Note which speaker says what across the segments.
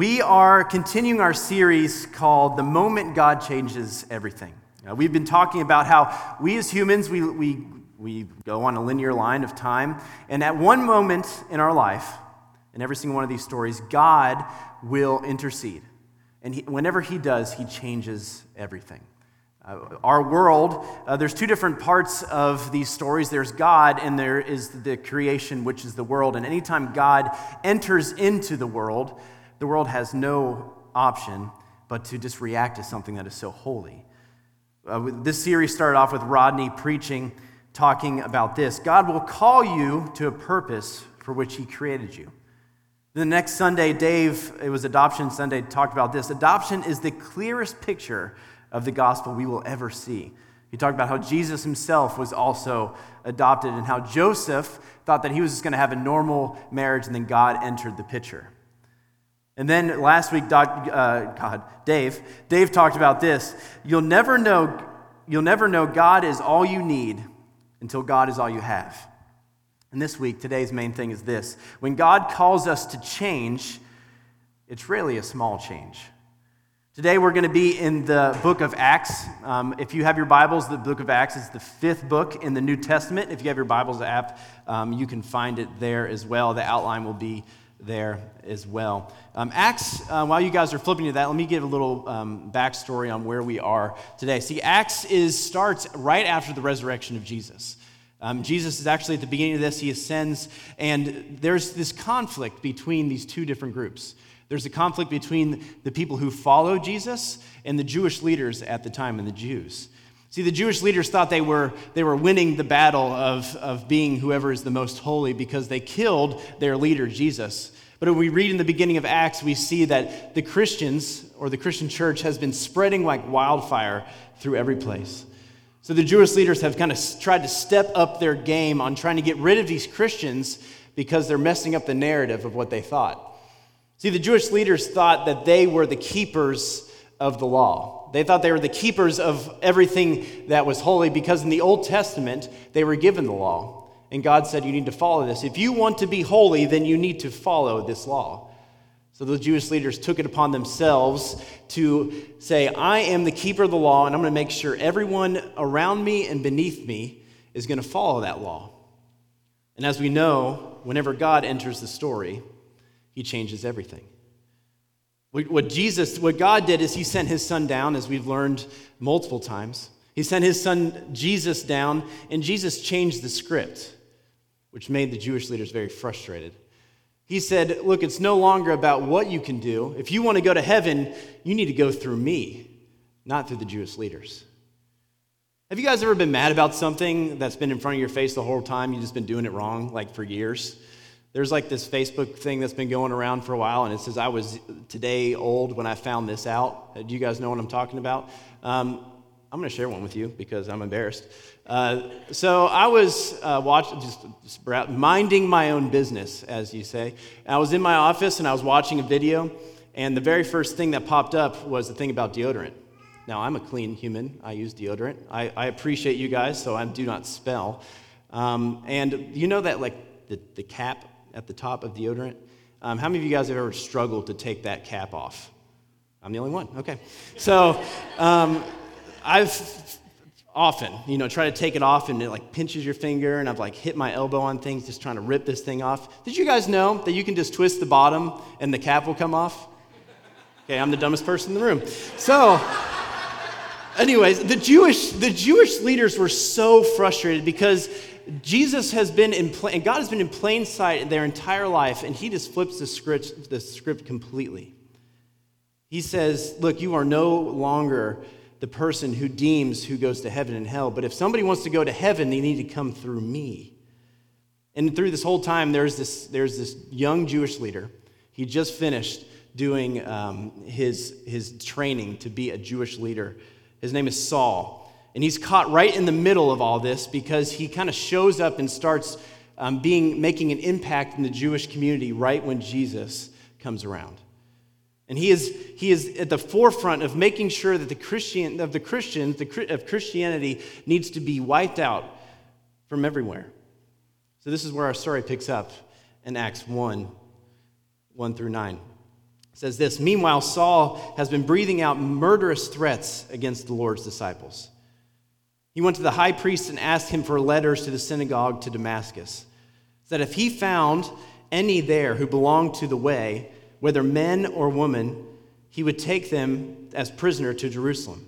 Speaker 1: We are continuing our series called The Moment God Changes Everything. Uh, we've been talking about how we as humans, we, we, we go on a linear line of time, and at one moment in our life, in every single one of these stories, God will intercede. And he, whenever He does, He changes everything. Uh, our world, uh, there's two different parts of these stories. There's God, and there is the creation, which is the world. And anytime God enters into the world, the world has no option but to just react to something that is so holy. Uh, this series started off with Rodney preaching, talking about this God will call you to a purpose for which He created you. The next Sunday, Dave, it was Adoption Sunday, talked about this. Adoption is the clearest picture of the gospel we will ever see. He talked about how Jesus himself was also adopted and how Joseph thought that he was just going to have a normal marriage and then God entered the picture. And then last week, Doc, uh, God, Dave, Dave talked about this. You'll never know, you'll never know God is all you need until God is all you have. And this week, today's main thing is this: when God calls us to change, it's really a small change. Today, we're going to be in the book of Acts. Um, if you have your Bibles, the book of Acts is the fifth book in the New Testament. If you have your Bibles app, um, you can find it there as well. The outline will be there as well. Um, Acts, uh, while you guys are flipping to that, let me give a little um, backstory on where we are today. See, Acts is, starts right after the resurrection of Jesus. Um, Jesus is actually at the beginning of this, he ascends, and there's this conflict between these two different groups. There's a conflict between the people who follow Jesus and the Jewish leaders at the time and the Jews. See, the Jewish leaders thought they were, they were winning the battle of, of being whoever is the most holy because they killed their leader, Jesus. But we read in the beginning of Acts, we see that the Christians or the Christian church has been spreading like wildfire through every place. So the Jewish leaders have kind of tried to step up their game on trying to get rid of these Christians because they're messing up the narrative of what they thought. See, the Jewish leaders thought that they were the keepers of the law. They thought they were the keepers of everything that was holy because in the Old Testament, they were given the law. And God said, You need to follow this. If you want to be holy, then you need to follow this law. So the Jewish leaders took it upon themselves to say, I am the keeper of the law, and I'm going to make sure everyone around me and beneath me is going to follow that law. And as we know, whenever God enters the story, he changes everything. What Jesus, what God did is he sent his son down, as we've learned multiple times. He sent his son Jesus down, and Jesus changed the script, which made the Jewish leaders very frustrated. He said, Look, it's no longer about what you can do. If you want to go to heaven, you need to go through me, not through the Jewish leaders. Have you guys ever been mad about something that's been in front of your face the whole time? You've just been doing it wrong, like for years? There's like this Facebook thing that's been going around for a while, and it says, I was today old when I found this out. Uh, do you guys know what I'm talking about? Um, I'm going to share one with you because I'm embarrassed. Uh, so I was uh, watching, just, just minding my own business, as you say. I was in my office and I was watching a video, and the very first thing that popped up was the thing about deodorant. Now, I'm a clean human. I use deodorant. I, I appreciate you guys, so I do not spell. Um, and you know that, like, the, the cap at the top of deodorant. Um, how many of you guys have ever struggled to take that cap off? I'm the only one. Okay. So um, I've often, you know, try to take it off and it like pinches your finger and I've like hit my elbow on things just trying to rip this thing off. Did you guys know that you can just twist the bottom and the cap will come off? Okay, I'm the dumbest person in the room. So, anyways, the Jewish the Jewish leaders were so frustrated because Jesus has been in plain, God has been in plain sight their entire life, and he just flips the script, the script completely. He says, Look, you are no longer the person who deems who goes to heaven and hell, but if somebody wants to go to heaven, they need to come through me. And through this whole time, there's this, there's this young Jewish leader. He just finished doing um, his, his training to be a Jewish leader. His name is Saul. And he's caught right in the middle of all this because he kind of shows up and starts um, being, making an impact in the Jewish community right when Jesus comes around. And he is, he is at the forefront of making sure that the Christian, of the Christians, the, of Christianity needs to be wiped out from everywhere. So this is where our story picks up in Acts 1, 1 through 9. It says this Meanwhile, Saul has been breathing out murderous threats against the Lord's disciples. He went to the high priest and asked him for letters to the synagogue to Damascus, that if he found any there who belonged to the way, whether men or women, he would take them as prisoner to Jerusalem.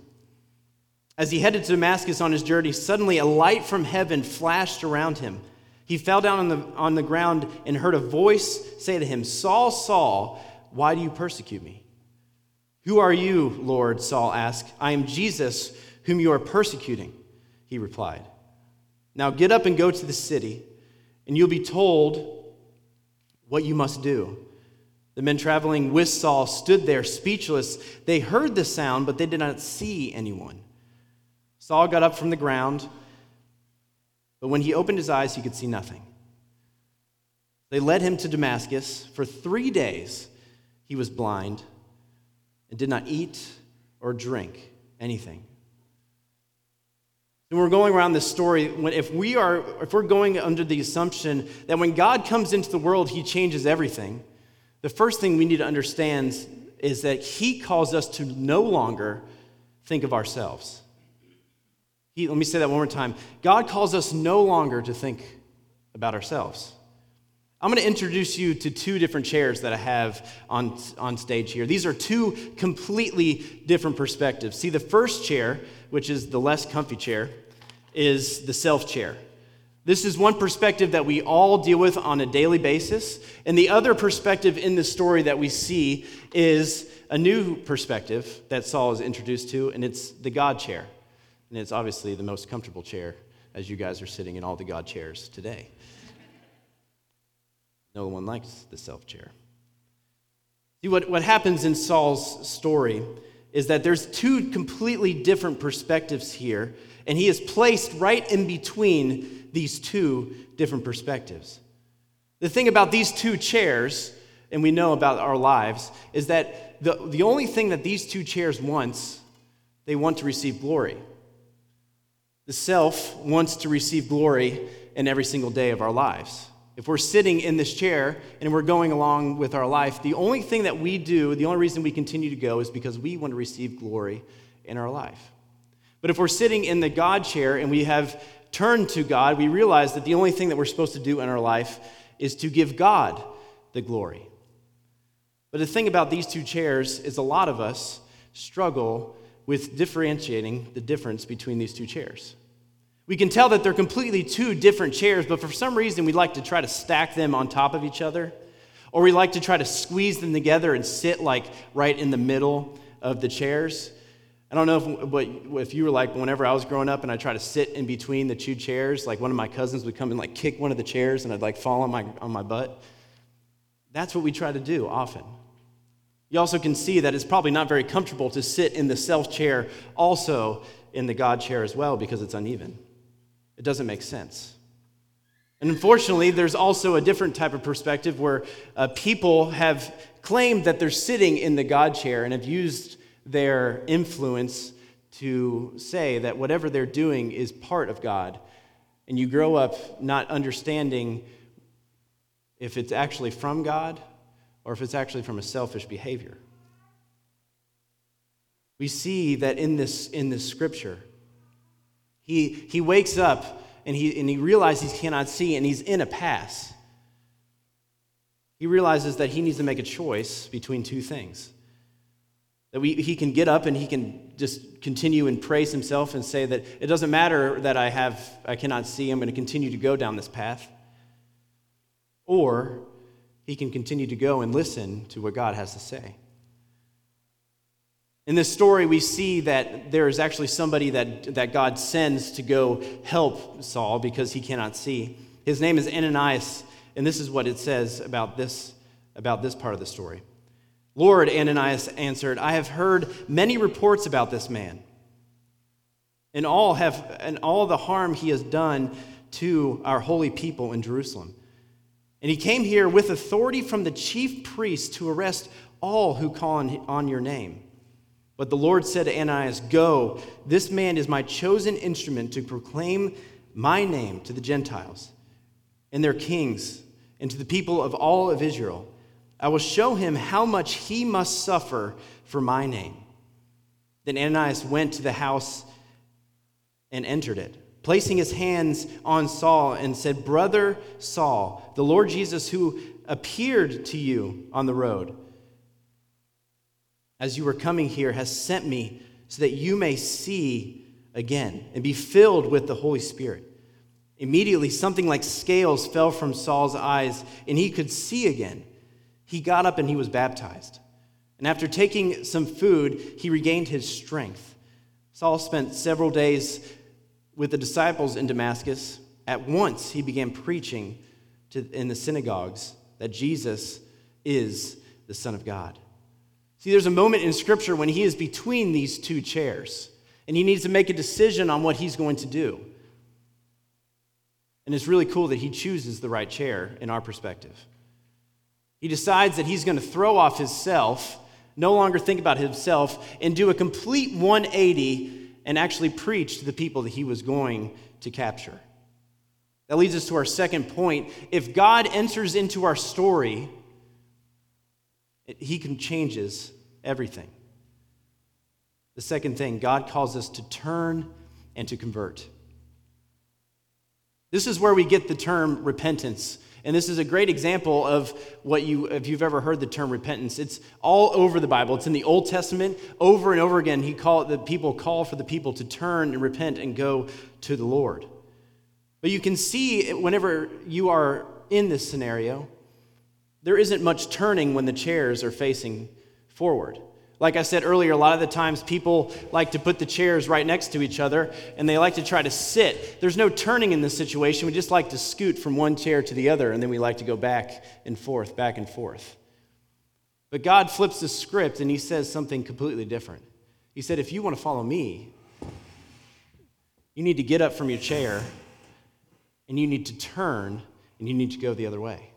Speaker 1: As he headed to Damascus on his journey, suddenly a light from heaven flashed around him. He fell down on the, on the ground and heard a voice say to him, Saul, Saul, why do you persecute me? Who are you, Lord? Saul asked. I am Jesus, whom you are persecuting, he replied. Now get up and go to the city, and you'll be told what you must do. The men traveling with Saul stood there speechless. They heard the sound, but they did not see anyone. Saul got up from the ground, but when he opened his eyes, he could see nothing. They led him to Damascus. For three days, he was blind and did not eat or drink anything. And we're going around this story, when if we are, if we're going under the assumption that when God comes into the world, He changes everything, the first thing we need to understand is that He calls us to no longer think of ourselves. He, let me say that one more time. God calls us no longer to think about ourselves. I'm going to introduce you to two different chairs that I have on, on stage here. These are two completely different perspectives. See, the first chair, which is the less comfy chair, is the self chair. This is one perspective that we all deal with on a daily basis. And the other perspective in the story that we see is a new perspective that Saul is introduced to, and it's the God chair. And it's obviously the most comfortable chair as you guys are sitting in all the God chairs today. No one likes the self chair. See, what, what happens in Saul's story is that there's two completely different perspectives here, and he is placed right in between these two different perspectives. The thing about these two chairs, and we know about our lives, is that the, the only thing that these two chairs wants, they want to receive glory. The self wants to receive glory in every single day of our lives. If we're sitting in this chair and we're going along with our life, the only thing that we do, the only reason we continue to go is because we want to receive glory in our life. But if we're sitting in the God chair and we have turned to God, we realize that the only thing that we're supposed to do in our life is to give God the glory. But the thing about these two chairs is a lot of us struggle with differentiating the difference between these two chairs. We can tell that they're completely two different chairs, but for some reason we like to try to stack them on top of each other, or we like to try to squeeze them together and sit like right in the middle of the chairs. I don't know if, if you were like whenever I was growing up and I tried to sit in between the two chairs, like one of my cousins would come and like kick one of the chairs and I'd like fall on my, on my butt. That's what we try to do often. You also can see that it's probably not very comfortable to sit in the self chair, also in the God chair as well, because it's uneven. It doesn't make sense. And unfortunately, there's also a different type of perspective where uh, people have claimed that they're sitting in the God chair and have used their influence to say that whatever they're doing is part of God. And you grow up not understanding if it's actually from God or if it's actually from a selfish behavior. We see that in this, in this scripture, he, he wakes up and he, and he realizes he cannot see and he's in a pass. He realizes that he needs to make a choice between two things. That we, he can get up and he can just continue and praise himself and say that it doesn't matter that I have I cannot see, I'm going to continue to go down this path. Or he can continue to go and listen to what God has to say. In this story, we see that there is actually somebody that, that God sends to go help Saul because he cannot see. His name is Ananias, and this is what it says about this, about this part of the story. Lord, Ananias answered, I have heard many reports about this man, and all, have, and all the harm he has done to our holy people in Jerusalem. And he came here with authority from the chief priest to arrest all who call on, on your name. But the Lord said to Ananias, Go, this man is my chosen instrument to proclaim my name to the Gentiles and their kings and to the people of all of Israel. I will show him how much he must suffer for my name. Then Ananias went to the house and entered it, placing his hands on Saul and said, Brother Saul, the Lord Jesus, who appeared to you on the road as you were coming here, has sent me so that you may see again and be filled with the Holy Spirit. Immediately, something like scales fell from Saul's eyes, and he could see again he got up and he was baptized. And after taking some food, he regained his strength. Saul spent several days with the disciples in Damascus. At once, he began preaching to, in the synagogues that Jesus is the Son of God. See, there's a moment in Scripture when he is between these two chairs, and he needs to make a decision on what he's going to do. And it's really cool that he chooses the right chair in our perspective. He decides that he's going to throw off his self, no longer think about himself, and do a complete 180 and actually preach to the people that he was going to capture. That leads us to our second point. If God enters into our story, he can changes everything. The second thing, God calls us to turn and to convert. This is where we get the term repentance and this is a great example of what you, if you've ever heard the term repentance, it's all over the Bible. It's in the Old Testament. Over and over again, he call, the people call for the people to turn and repent and go to the Lord. But you can see whenever you are in this scenario, there isn't much turning when the chairs are facing forward. Like I said earlier, a lot of the times people like to put the chairs right next to each other and they like to try to sit. There's no turning in this situation. We just like to scoot from one chair to the other and then we like to go back and forth, back and forth. But God flips the script and he says something completely different. He said, If you want to follow me, you need to get up from your chair and you need to turn and you need to go the other way.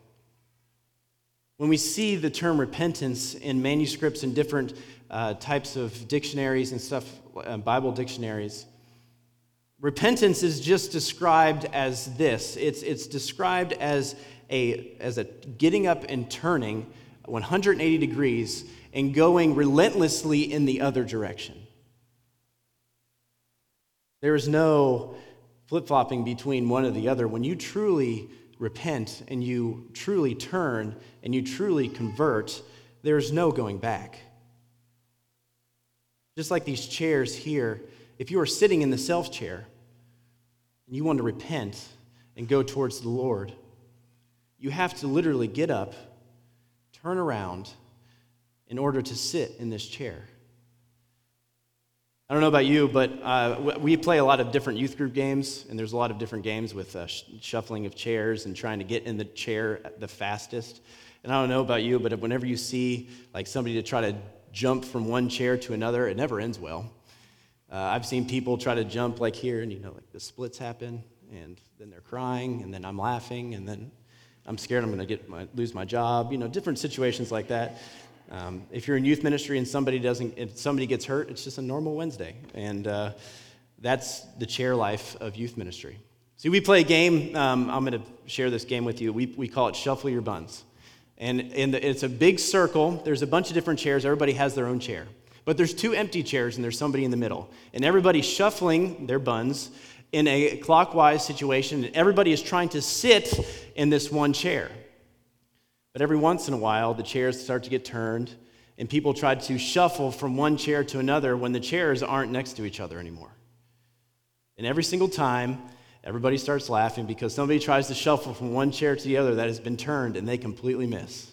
Speaker 1: When we see the term repentance in manuscripts and different uh, types of dictionaries and stuff, uh, Bible dictionaries, repentance is just described as this it's, it's described as a, as a getting up and turning 180 degrees and going relentlessly in the other direction. There is no flip flopping between one or the other. When you truly repent and you truly turn and you truly convert, there's no going back. Just like these chairs here, if you are sitting in the self chair and you want to repent and go towards the Lord, you have to literally get up, turn around in order to sit in this chair. I don't know about you, but uh, we play a lot of different youth group games, and there's a lot of different games with uh, shuffling of chairs and trying to get in the chair the fastest. And I don't know about you, but whenever you see like somebody to try to jump from one chair to another, it never ends well. Uh, I've seen people try to jump like here, and you know, like the splits happen, and then they're crying, and then I'm laughing, and then I'm scared I'm going to get my, lose my job. You know, different situations like that. Um, if you're in youth ministry and somebody doesn't, if somebody gets hurt, it's just a normal Wednesday, and uh, that's the chair life of youth ministry. See, we play a game. Um, I'm going to share this game with you. We, we call it Shuffle Your Buns. And, and the, it's a big circle. There's a bunch of different chairs. Everybody has their own chair. But there's two empty chairs, and there's somebody in the middle. And everybody's shuffling their buns in a clockwise situation. And everybody is trying to sit in this one chair. But every once in a while, the chairs start to get turned, and people try to shuffle from one chair to another when the chairs aren't next to each other anymore. And every single time, everybody starts laughing because somebody tries to shuffle from one chair to the other that has been turned, and they completely miss.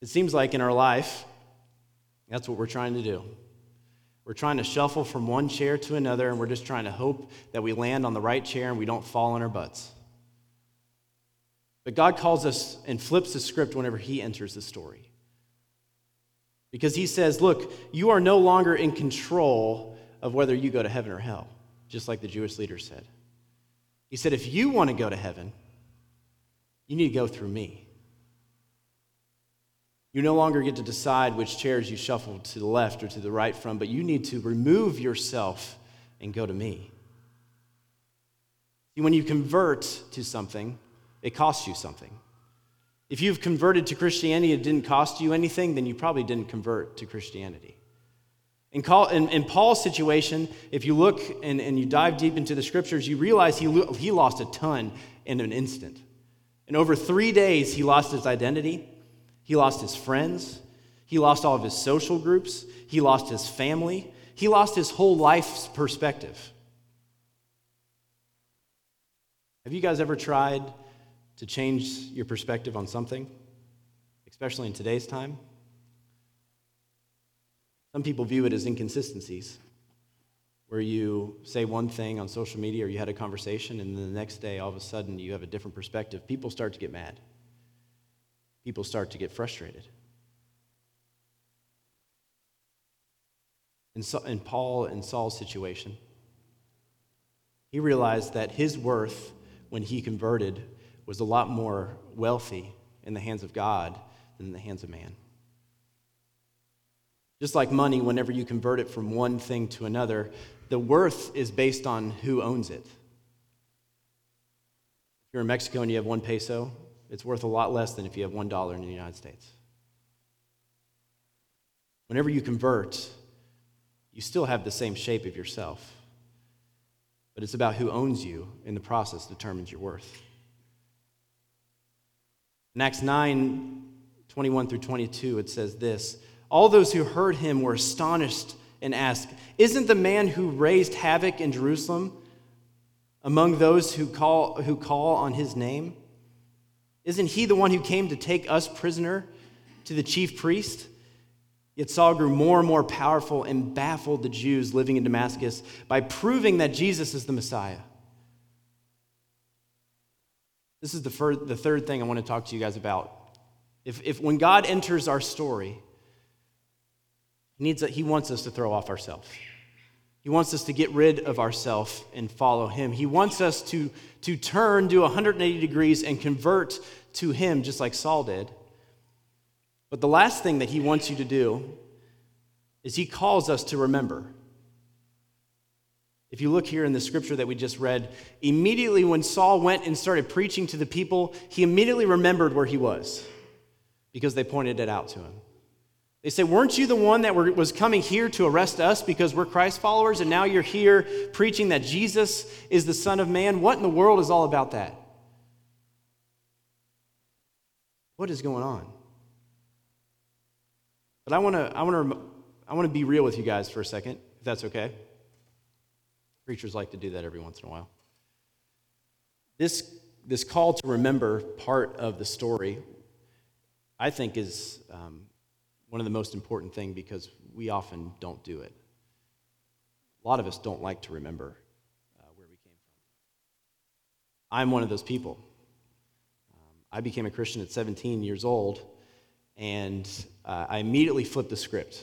Speaker 1: It seems like in our life, that's what we're trying to do. We're trying to shuffle from one chair to another, and we're just trying to hope that we land on the right chair and we don't fall on our butts. But God calls us and flips the script whenever He enters the story. Because He says, Look, you are no longer in control of whether you go to heaven or hell, just like the Jewish leader said. He said, If you want to go to heaven, you need to go through me. You no longer get to decide which chairs you shuffle to the left or to the right from, but you need to remove yourself and go to me. When you convert to something, it costs you something. If you've converted to Christianity, it didn't cost you anything, then you probably didn't convert to Christianity. In, in, in Paul's situation, if you look and, and you dive deep into the scriptures, you realize he, he lost a ton in an instant. And over three days, he lost his identity, he lost his friends, he lost all of his social groups, he lost his family, he lost his whole life's perspective. Have you guys ever tried to change your perspective on something, especially in today's time? Some people view it as inconsistencies, where you say one thing on social media or you had a conversation, and then the next day, all of a sudden, you have a different perspective. People start to get mad, people start to get frustrated. In, in Paul and Saul's situation, he realized that his worth when he converted was a lot more wealthy in the hands of God than in the hands of man. Just like money, whenever you convert it from one thing to another, the worth is based on who owns it. If you're in Mexico and you have one peso, it's worth a lot less than if you have one dollar in the United States. Whenever you convert, you still have the same shape of yourself, but it's about who owns you in the process determines your worth. In Acts 9 21 through 22, it says this All those who heard him were astonished and asked, Isn't the man who raised havoc in Jerusalem among those who call, who call on his name? Isn't he the one who came to take us prisoner to the chief priest? Yet Saul grew more and more powerful and baffled the Jews living in Damascus by proving that Jesus is the Messiah. This is the, fir- the third thing I want to talk to you guys about. If, if when God enters our story, he, needs a, he wants us to throw off ourselves. He wants us to get rid of ourselves and follow him. He wants us to, to turn, do 180 degrees, and convert to him, just like Saul did. But the last thing that he wants you to do is he calls us to remember. If you look here in the scripture that we just read, immediately when Saul went and started preaching to the people, he immediately remembered where he was because they pointed it out to him. They said, Weren't you the one that was coming here to arrest us because we're Christ followers, and now you're here preaching that Jesus is the Son of Man? What in the world is all about that? What is going on? But I want to I want to I want to be real with you guys for a second, if that's okay. Preachers like to do that every once in a while. This, this call to remember part of the story, I think, is um, one of the most important thing because we often don't do it. A lot of us don't like to remember uh, where we came from. I'm one of those people. Um, I became a Christian at 17 years old, and uh, I immediately flipped the script.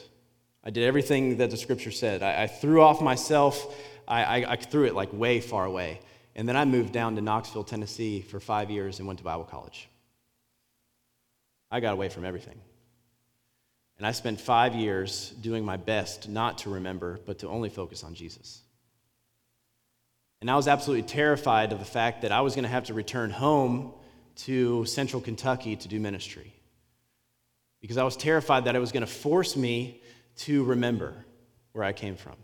Speaker 1: I did everything that the scripture said. I, I threw off myself I, I, I threw it like way far away. And then I moved down to Knoxville, Tennessee for five years and went to Bible college. I got away from everything. And I spent five years doing my best not to remember, but to only focus on Jesus. And I was absolutely terrified of the fact that I was going to have to return home to central Kentucky to do ministry. Because I was terrified that it was going to force me to remember where I came from.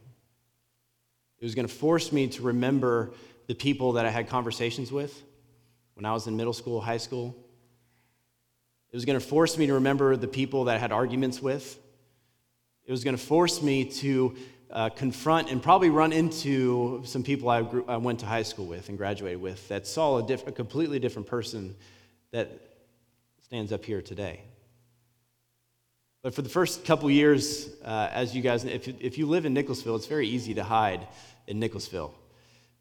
Speaker 1: It was going to force me to remember the people that I had conversations with when I was in middle school, high school. It was going to force me to remember the people that I had arguments with. It was going to force me to uh, confront and probably run into some people I, grew, I, went to high school with and graduated with that saw a, diff- a completely different person that stands up here today. But for the first couple years, uh, as you guys, if, if you live in Nicholasville, it's very easy to hide in Nicholasville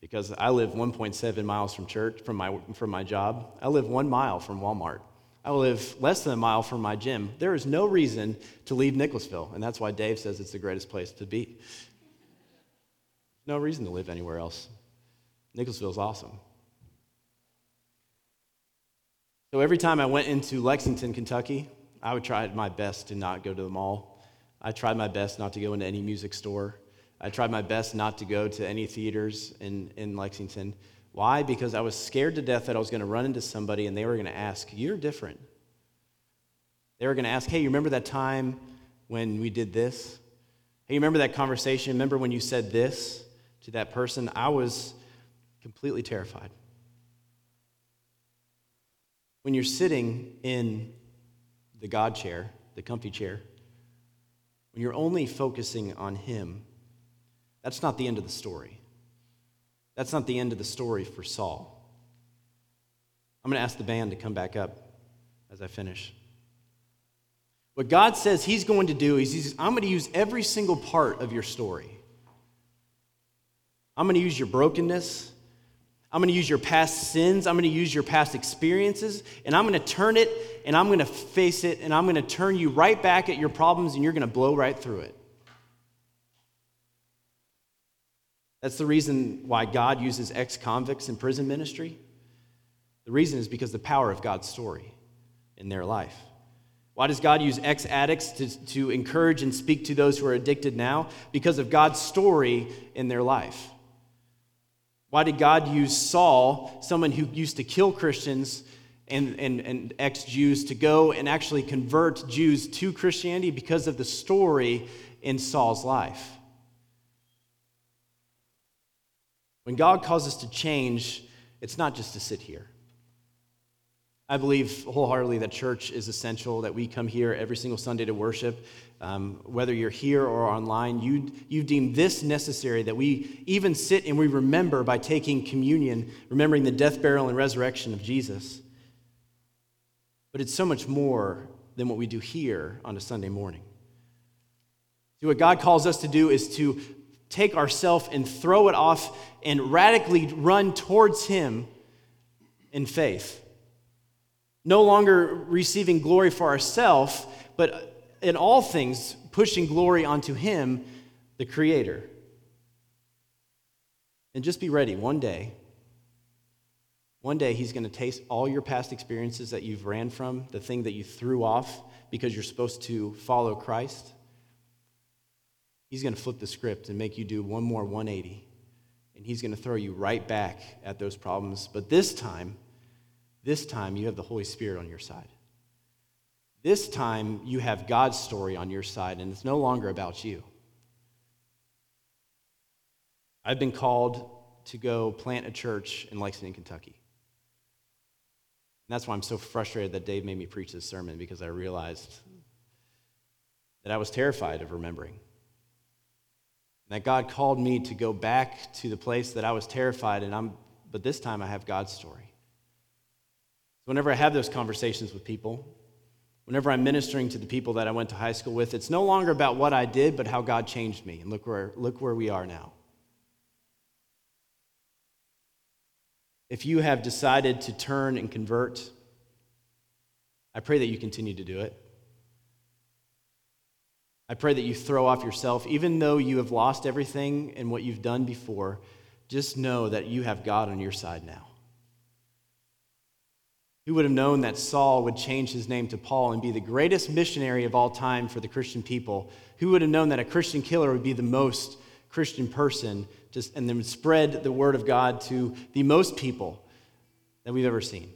Speaker 1: because I live 1.7 miles from church, from my, from my job. I live one mile from Walmart. I live less than a mile from my gym. There is no reason to leave Nicholasville, and that's why Dave says it's the greatest place to be. No reason to live anywhere else. Nicholasville is awesome. So every time I went into Lexington, Kentucky, I would try my best to not go to the mall. I tried my best not to go into any music store. I tried my best not to go to any theaters in, in Lexington. Why? Because I was scared to death that I was going to run into somebody and they were going to ask, You're different. They were going to ask, hey, you remember that time when we did this? Hey, you remember that conversation? Remember when you said this to that person? I was completely terrified. When you're sitting in the God chair, the comfy chair, when you're only focusing on Him, that's not the end of the story. That's not the end of the story for Saul. I'm going to ask the band to come back up as I finish. What God says He's going to do is I'm going to use every single part of your story. I'm going to use your brokenness. I'm going to use your past sins. I'm going to use your past experiences, and I'm going to turn it and I'm going to face it, and I'm going to turn you right back at your problems, and you're going to blow right through it. That's the reason why God uses ex convicts in prison ministry. The reason is because the power of God's story in their life. Why does God use ex addicts to, to encourage and speak to those who are addicted now? Because of God's story in their life. Why did God use Saul, someone who used to kill Christians and, and, and ex Jews, to go and actually convert Jews to Christianity? Because of the story in Saul's life. When God calls us to change, it's not just to sit here. I believe wholeheartedly that church is essential, that we come here every single Sunday to worship. Um, whether you're here or online, you, you deem this necessary that we even sit and we remember by taking communion, remembering the death, burial, and resurrection of Jesus. But it's so much more than what we do here on a Sunday morning. See, what God calls us to do is to take ourself and throw it off and radically run towards Him in faith. No longer receiving glory for ourselves, but in all things pushing glory onto Him, the Creator. And just be ready one day. One day, He's going to taste all your past experiences that you've ran from, the thing that you threw off because you're supposed to follow Christ. He's going to flip the script and make you do one more 180. And He's going to throw you right back at those problems. But this time, this time, you have the Holy Spirit on your side. This time, you have God's story on your side, and it's no longer about you. I've been called to go plant a church in Lexington, Kentucky. And that's why I'm so frustrated that Dave made me preach this sermon because I realized that I was terrified of remembering. And that God called me to go back to the place that I was terrified, and I'm, but this time I have God's story. So whenever I have those conversations with people, whenever I'm ministering to the people that I went to high school with, it's no longer about what I did, but how God changed me. And look where, look where we are now. If you have decided to turn and convert, I pray that you continue to do it. I pray that you throw off yourself, even though you have lost everything and what you've done before, just know that you have God on your side now. Who would have known that Saul would change his name to Paul and be the greatest missionary of all time for the Christian people? Who would have known that a Christian killer would be the most Christian person just, and then spread the word of God to the most people that we've ever seen?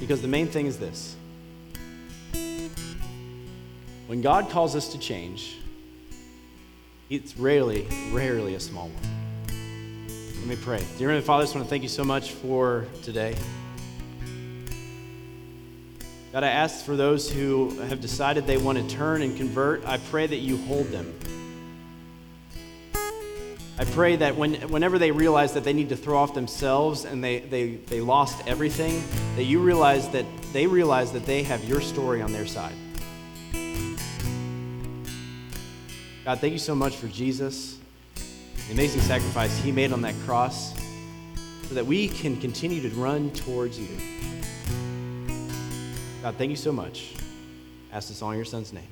Speaker 1: Because the main thing is this when God calls us to change, it's rarely, rarely a small one. Let me pray. Dear Heavenly Father, I just want to thank you so much for today. God, I ask for those who have decided they want to turn and convert, I pray that you hold them. I pray that when, whenever they realize that they need to throw off themselves and they, they, they lost everything, that you realize that they realize that they have your story on their side. God, thank you so much for Jesus, the amazing sacrifice he made on that cross, so that we can continue to run towards you. God, thank you so much. I ask this all in your son's name.